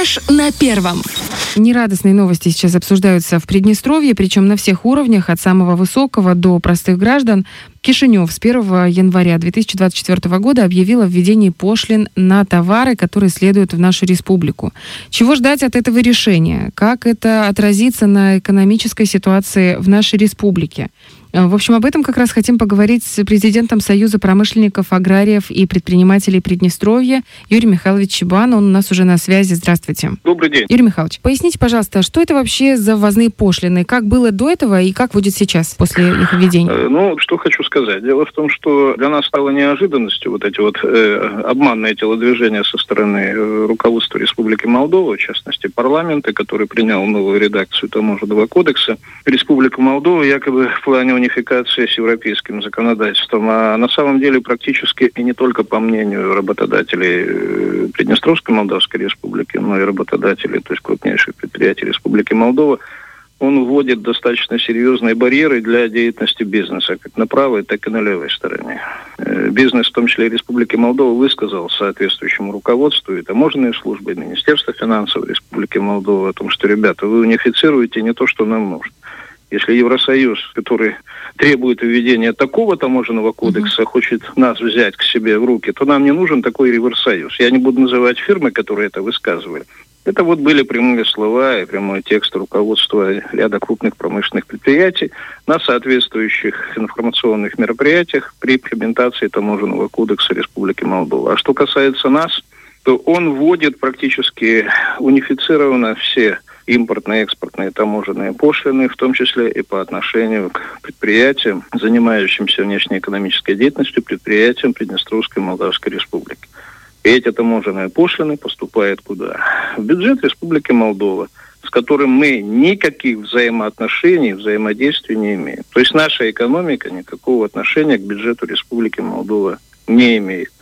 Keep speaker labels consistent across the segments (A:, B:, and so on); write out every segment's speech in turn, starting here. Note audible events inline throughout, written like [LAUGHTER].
A: Фреш на первом.
B: Нерадостные новости сейчас обсуждаются в Приднестровье, причем на всех уровнях, от самого высокого до простых граждан. Кишинев с 1 января 2024 года объявил о введении пошлин на товары, которые следуют в нашу республику. Чего ждать от этого решения? Как это отразится на экономической ситуации в нашей республике? Э, в общем, об этом как раз хотим поговорить с президентом Союза промышленников, аграриев и предпринимателей Приднестровья Юрий Михайлович Чебан. Он у нас уже на связи. Здравствуйте.
C: Добрый день.
B: Юрий Михайлович, поясните, пожалуйста, что это вообще за ввозные пошлины? Как было до этого и как будет сейчас после их введения?
C: Э, ну, что хочу сказать. Дело в том, что для нас стало неожиданностью вот эти вот э, обманные телодвижения со стороны э, руководства Республики Молдова, в частности парламента, который принял новую редакцию таможенного кодекса. Республика Молдова якобы в плане унификации с европейским законодательством, а на самом деле практически и не только по мнению работодателей э, Приднестровской Молдавской Республики, но и работодателей, то есть крупнейших предприятий Республики Молдова, он вводит достаточно серьезные барьеры для деятельности бизнеса, как на правой, так и на левой стороне. Э, бизнес, в том числе и Республики Молдова, высказал соответствующему руководству и таможенные службы, и Министерство финансов Республики Молдова о том, что, ребята, вы унифицируете не то, что нам нужно. Если Евросоюз, который требует введения такого таможенного кодекса, uh-huh. хочет нас взять к себе в руки, то нам не нужен такой Евросоюз. Я не буду называть фирмы, которые это высказывали. Это вот были прямые слова и прямой текст руководства ряда крупных промышленных предприятий на соответствующих информационных мероприятиях при имплементации таможенного кодекса Республики Молдова. А что касается нас, то он вводит практически унифицированно все импортные, экспортные таможенные пошлины, в том числе и по отношению к предприятиям, занимающимся внешнеэкономической деятельностью, предприятиям Приднестровской Молдавской Республики. И эти таможенные пошлины поступают куда? В бюджет Республики Молдова, с которым мы никаких взаимоотношений, взаимодействия не имеем. То есть наша экономика никакого отношения к бюджету Республики Молдова не имеет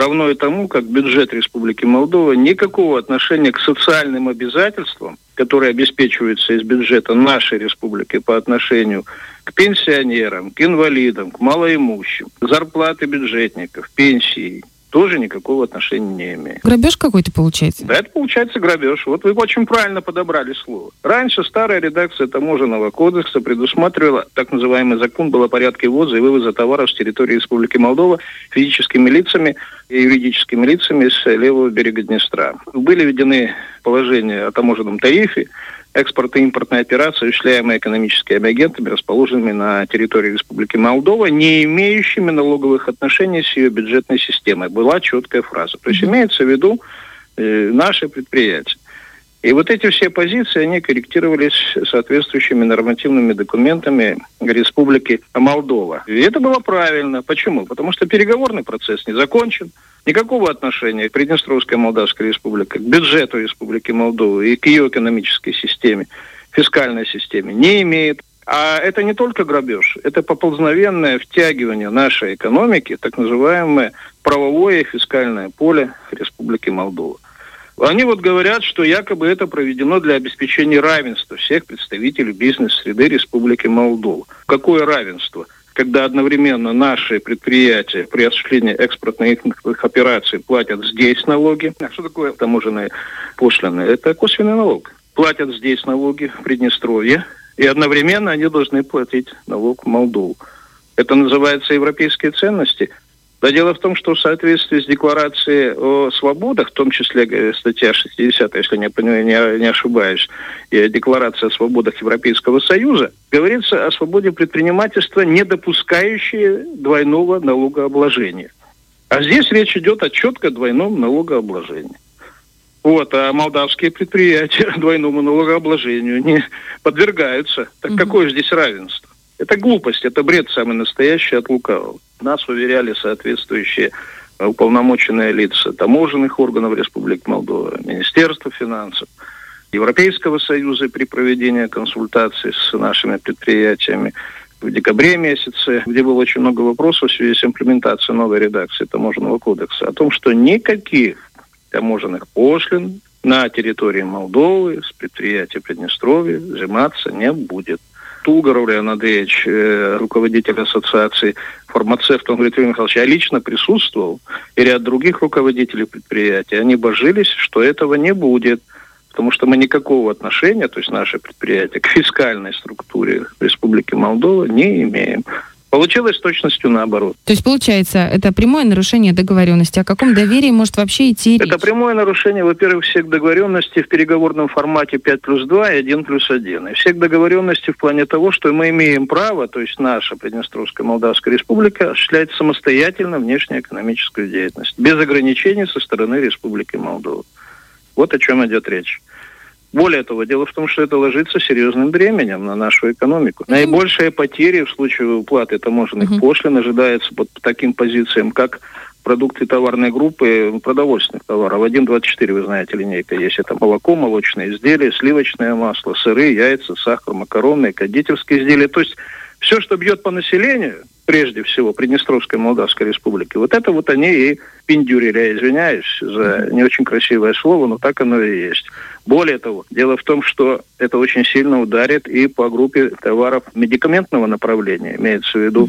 C: равно и тому, как бюджет Республики Молдова никакого отношения к социальным обязательствам, которые обеспечиваются из бюджета нашей республики по отношению к пенсионерам, к инвалидам, к малоимущим, зарплаты бюджетников, пенсии, тоже никакого отношения не имеет.
B: Грабеж какой-то получается?
C: Да, это получается грабеж. Вот вы очень правильно подобрали слово. Раньше старая редакция таможенного кодекса предусматривала, так называемый закон был о порядке ввоза и вывоза товаров с территории Республики Молдова физическими лицами и юридическими лицами с левого берега Днестра. Были введены положения о таможенном тарифе, экспорт и импортные операции, осуществляемые экономическими агентами, расположенными на территории Республики Молдова, не имеющими налоговых отношений с ее бюджетной системой. Была четкая фраза. То есть имеется в виду э, наши предприятия. И вот эти все позиции, они корректировались соответствующими нормативными документами Республики Молдова. И это было правильно. Почему? Потому что переговорный процесс не закончен. Никакого отношения к Приднестровской Молдавской Республике, к бюджету Республики Молдова и к ее экономической системе, фискальной системе не имеет. А это не только грабеж, это поползновенное втягивание нашей экономики, так называемое правовое и фискальное поле Республики Молдова. Они вот говорят, что якобы это проведено для обеспечения равенства всех представителей бизнес-среды Республики Молдова. Какое равенство? Когда одновременно наши предприятия при осуществлении экспортных операций платят здесь налоги. А что такое таможенные пошлины? Это косвенный налог. Платят здесь налоги в Приднестровье, и одновременно они должны платить налог в Молдову. Это называется европейские ценности – да дело в том, что в соответствии с декларацией о свободах, в том числе э, статья 60, если не, не, не ошибаюсь, и декларация о свободах Европейского Союза, говорится о свободе предпринимательства, не допускающей двойного налогообложения. А здесь речь идет о четко двойном налогообложении. Вот, а молдавские предприятия [LAUGHS] двойному налогообложению не подвергаются. Так угу. какое здесь равенство? Это глупость, это бред самый настоящий от лукавого. Нас уверяли соответствующие уполномоченные лица таможенных органов Республики Молдова, Министерства финансов, Европейского Союза при проведении консультаций с нашими предприятиями в декабре месяце, где было очень много вопросов в связи с имплементацией новой редакции таможенного кодекса, о том, что никаких таможенных пошлин на территории Молдовы с предприятия Приднестровья взиматься не будет. Тугар Аурелий Андреевич, э, руководитель ассоциации фармацевтов, он говорит, Юрий Михайлович, я лично присутствовал, и ряд других руководителей предприятий, они божились, что этого не будет потому что мы никакого отношения, то есть наше предприятие, к фискальной структуре Республики Молдова не имеем. Получилось с точностью наоборот.
B: То есть, получается, это прямое нарушение договоренности. О каком доверии может вообще идти
C: речь? Это прямое нарушение, во-первых, всех договоренностей в переговорном формате 5 плюс 2 и 1 плюс 1. И всех договоренностей в плане того, что мы имеем право, то есть наша Приднестровская Молдавская Республика, осуществлять самостоятельно внешнеэкономическую деятельность, без ограничений со стороны Республики Молдова. Вот о чем идет речь. Более того, дело в том, что это ложится серьезным бременем на нашу экономику. Наибольшие потери в случае уплаты таможенных mm-hmm. пошлин ожидается под таким позициям, как продукты товарной группы продовольственных товаров. 1.24, вы знаете, линейка есть. Это молоко, молочные изделия, сливочное масло, сыры, яйца, сахар, макароны, кондитерские изделия. То есть все, что бьет по населению, прежде всего, Приднестровской Молдавской Республики, вот это вот они и пиндюрили, я извиняюсь за не очень красивое слово, но так оно и есть. Более того, дело в том, что это очень сильно ударит и по группе товаров медикаментного направления, имеется в виду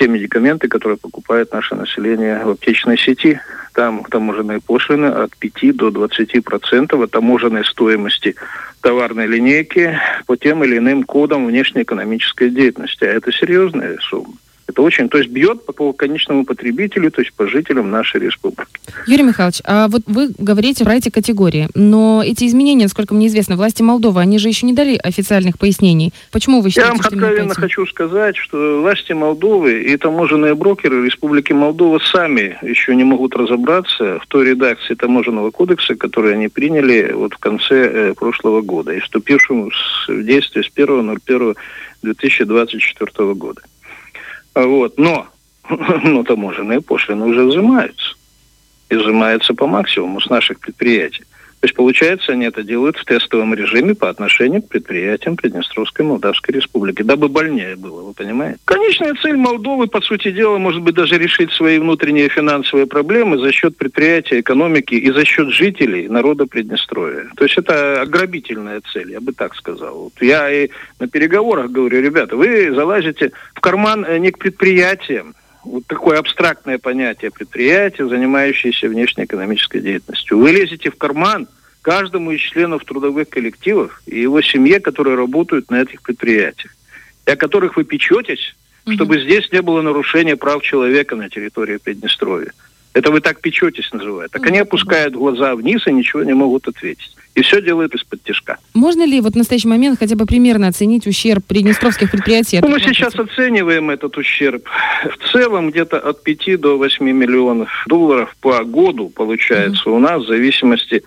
C: те медикаменты, которые покупает наше население в аптечной сети. Там таможенные пошлины от 5 до 20 процентов от таможенной стоимости товарной линейки по тем или иным кодам внешнеэкономической деятельности. А это серьезная сумма. Это очень, то есть бьет по конечному потребителю, то есть по жителям нашей республики.
B: Юрий Михайлович, а вот вы говорите про эти категории, но эти изменения, насколько мне известно, власти Молдовы, они же еще не дали официальных пояснений. Почему вы считаете,
C: Я вам откровенно хочу сказать, что власти Молдовы и таможенные брокеры Республики Молдова сами еще не могут разобраться в той редакции таможенного кодекса, который они приняли вот в конце э, прошлого года и вступившему в действие с 1.01.2024 года. Вот. Но, [LAUGHS] но таможенные пошлины уже взимаются. И взимаются по максимуму с наших предприятий. То есть, получается, они это делают в тестовом режиме по отношению к предприятиям Приднестровской Молдавской Республики, дабы больнее было, вы понимаете? Конечная цель Молдовы, по сути дела, может быть, даже решить свои внутренние финансовые проблемы за счет предприятия, экономики и за счет жителей народа Приднестровья. То есть это ограбительная цель, я бы так сказал. Вот я и на переговорах говорю, ребята, вы залазите в карман э, не к предприятиям, вот такое абстрактное понятие предприятия, занимающееся внешнеэкономической деятельностью. Вы лезете в карман каждому из членов трудовых коллективов и его семье, которые работают на этих предприятиях, и о которых вы печетесь, угу. чтобы здесь не было нарушения прав человека на территории Приднестровья. Это вы так печетесь, называют. Так они опускают глаза вниз и ничего не могут ответить. И все делают из-под тяжка.
B: Можно ли вот в настоящий момент хотя бы примерно оценить ущерб приднестровских предприятий?
C: Ну, мы сейчас оцениваем этот ущерб. В целом где-то от 5 до 8 миллионов долларов по году получается у нас в зависимости от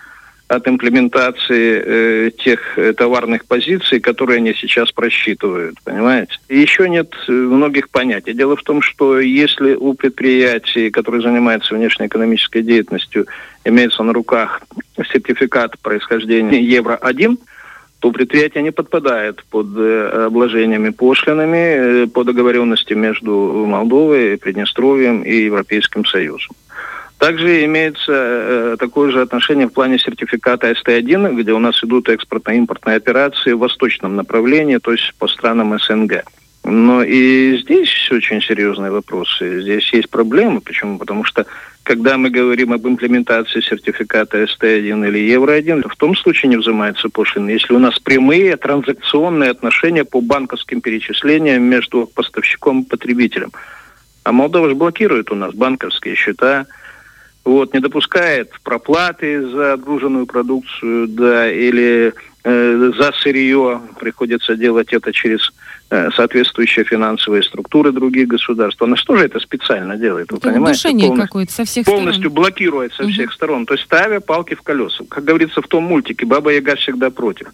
C: имплементации э, тех э, товарных позиций, которые они сейчас просчитывают, понимаете? Еще нет э, многих понятий. Дело в том, что если у предприятий, которые занимаются внешнеэкономической деятельностью, имеется на руках сертификат происхождения Евро-1, то предприятие не подпадает под э, обложениями пошлинами по договоренности между Молдовой, Приднестровьем и Европейским Союзом. Также имеется э, такое же отношение в плане сертификата СТ-1, где у нас идут экспортно-импортные операции в восточном направлении, то есть по странам СНГ. Но и здесь очень серьезные вопросы. Здесь есть проблемы. Почему? Потому что когда мы говорим об имплементации сертификата СТ-1 или Евро-1, в том случае не взимается пошлина, если у нас прямые транзакционные отношения по банковским перечислениям между поставщиком и потребителем. А Молдова же блокирует у нас банковские счета, вот, не допускает проплаты за отгруженную продукцию, да, или э, за сырье приходится делать это через э, соответствующие финансовые структуры других государств. Она что же это специально делает, вы это понимаете?
B: Полностью, со всех
C: полностью сторон. блокирует со угу. всех сторон, то есть ставя палки в колеса. Как говорится в том мультике, Баба Яга всегда против.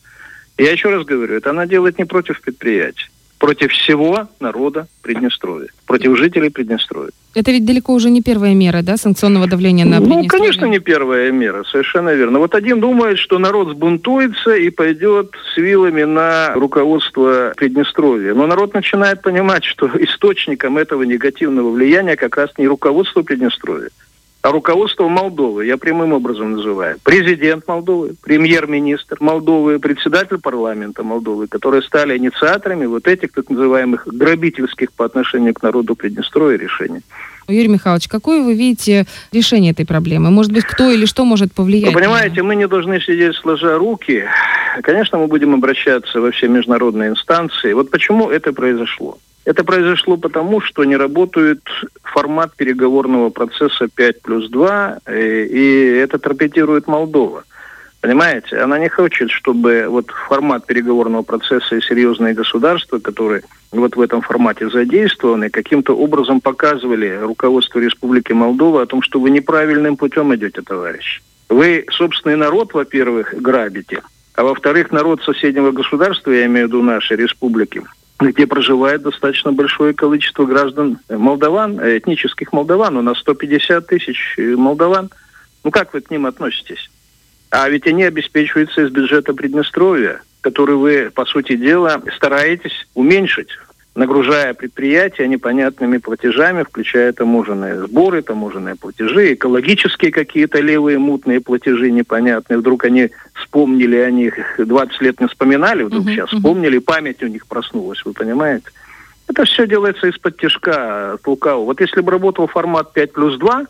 C: Я еще раз говорю, это она делает не против предприятий против всего народа Приднестровья, против жителей Приднестровья.
B: Это ведь далеко уже не первая мера, да, санкционного давления на
C: Ну, конечно, не первая мера, совершенно верно. Вот один думает, что народ сбунтуется и пойдет с вилами на руководство Приднестровья. Но народ начинает понимать, что [LAUGHS] источником этого негативного влияния как раз не руководство Приднестровья, руководство Молдовы, я прямым образом называю, президент Молдовы, премьер-министр Молдовы, председатель парламента Молдовы, которые стали инициаторами вот этих так называемых грабительских по отношению к народу Приднестровья решений.
B: Юрий Михайлович, какое вы видите решение этой проблемы? Может быть, кто или что может повлиять?
C: Вы понимаете, мы не должны сидеть сложа руки. Конечно, мы будем обращаться во все международные инстанции. Вот почему это произошло? Это произошло потому, что не работает формат переговорного процесса 5 плюс 2, э, и это торпедирует Молдова. Понимаете, она не хочет, чтобы вот формат переговорного процесса и серьезные государства, которые вот в этом формате задействованы, каким-то образом показывали руководству Республики Молдова о том, что вы неправильным путем идете, товарищ. Вы собственный народ, во-первых, грабите, а во-вторых, народ соседнего государства, я имею в виду нашей республики, где проживает достаточно большое количество граждан молдаван, этнических молдаван. У нас 150 тысяч молдаван. Ну как вы к ним относитесь? А ведь они обеспечиваются из бюджета Приднестровья, который вы, по сути дела, стараетесь уменьшить нагружая предприятия непонятными платежами, включая таможенные сборы, таможенные платежи, экологические какие-то левые мутные платежи непонятные. Вдруг они вспомнили о них, 20 лет не вспоминали, вдруг uh-huh, сейчас uh-huh. вспомнили, память у них проснулась, вы понимаете? Это все делается из-под тяжка, от лукавого. Вот если бы работал формат 5 плюс 2,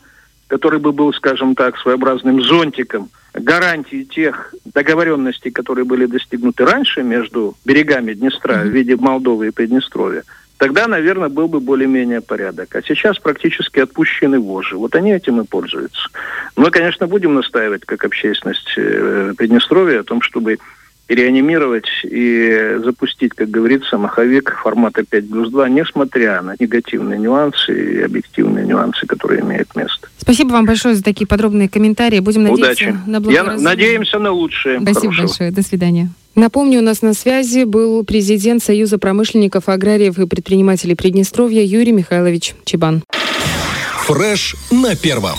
C: который бы был, скажем так, своеобразным зонтиком – гарантии тех договоренностей, которые были достигнуты раньше между берегами Днестра в виде Молдовы и Приднестровья, тогда, наверное, был бы более-менее порядок. А сейчас практически отпущены вожжи. Вот они этим и пользуются. Мы, конечно, будем настаивать, как общественность э, Приднестровья, о том, чтобы реанимировать и запустить, как говорится, маховик формата 5 плюс 2, несмотря на негативные нюансы и объективные нюансы, которые имеют место.
B: Спасибо вам большое за такие подробные комментарии. Будем надеяться
C: Удачи.
B: на
C: благоразумие. Я надеемся на лучшее.
B: Спасибо Хорошего. большое. До свидания. Напомню, у нас на связи был президент Союза промышленников, аграриев и предпринимателей Приднестровья Юрий Михайлович Чебан.
A: Фреш на первом.